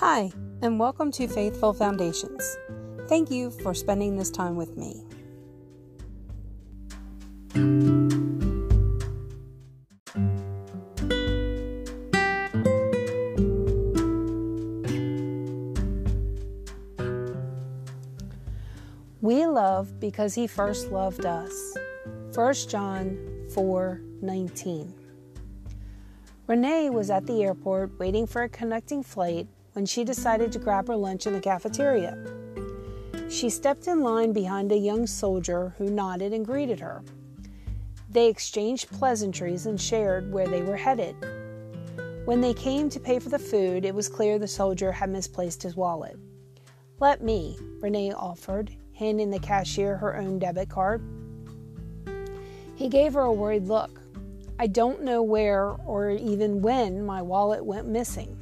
Hi, and welcome to Faithful Foundations. Thank you for spending this time with me. We love because he first loved us. 1 John 4 19. Renee was at the airport waiting for a connecting flight when she decided to grab her lunch in the cafeteria. She stepped in line behind a young soldier who nodded and greeted her. They exchanged pleasantries and shared where they were headed. When they came to pay for the food, it was clear the soldier had misplaced his wallet. Let me, Renee offered, handing the cashier her own debit card. He gave her a worried look. I don't know where or even when my wallet went missing.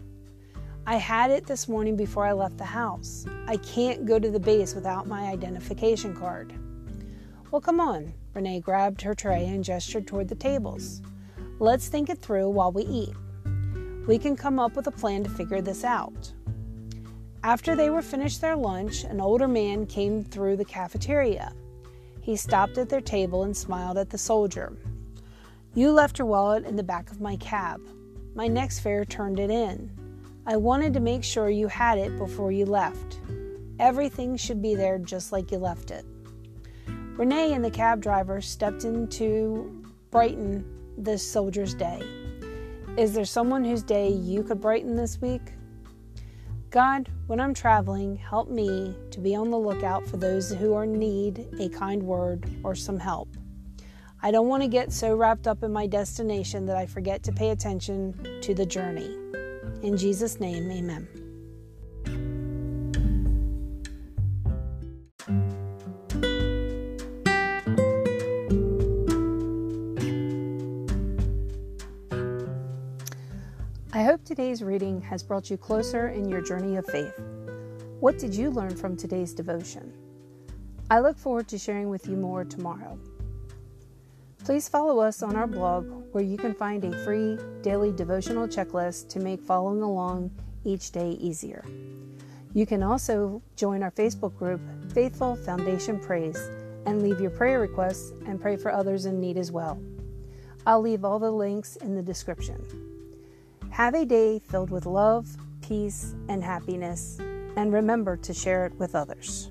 I had it this morning before I left the house. I can't go to the base without my identification card. Well, come on. Renee grabbed her tray and gestured toward the tables. Let's think it through while we eat. We can come up with a plan to figure this out. After they were finished their lunch, an older man came through the cafeteria. He stopped at their table and smiled at the soldier. You left your wallet in the back of my cab. My next fare turned it in. I wanted to make sure you had it before you left. Everything should be there just like you left it. Renee and the cab driver stepped in to brighten the soldier's day. Is there someone whose day you could brighten this week? God, when I'm traveling, help me to be on the lookout for those who are need a kind word or some help. I don't want to get so wrapped up in my destination that I forget to pay attention to the journey. In Jesus' name, amen. I hope today's reading has brought you closer in your journey of faith. What did you learn from today's devotion? I look forward to sharing with you more tomorrow. Please follow us on our blog where you can find a free daily devotional checklist to make following along each day easier. You can also join our Facebook group, Faithful Foundation Praise, and leave your prayer requests and pray for others in need as well. I'll leave all the links in the description. Have a day filled with love, peace, and happiness, and remember to share it with others.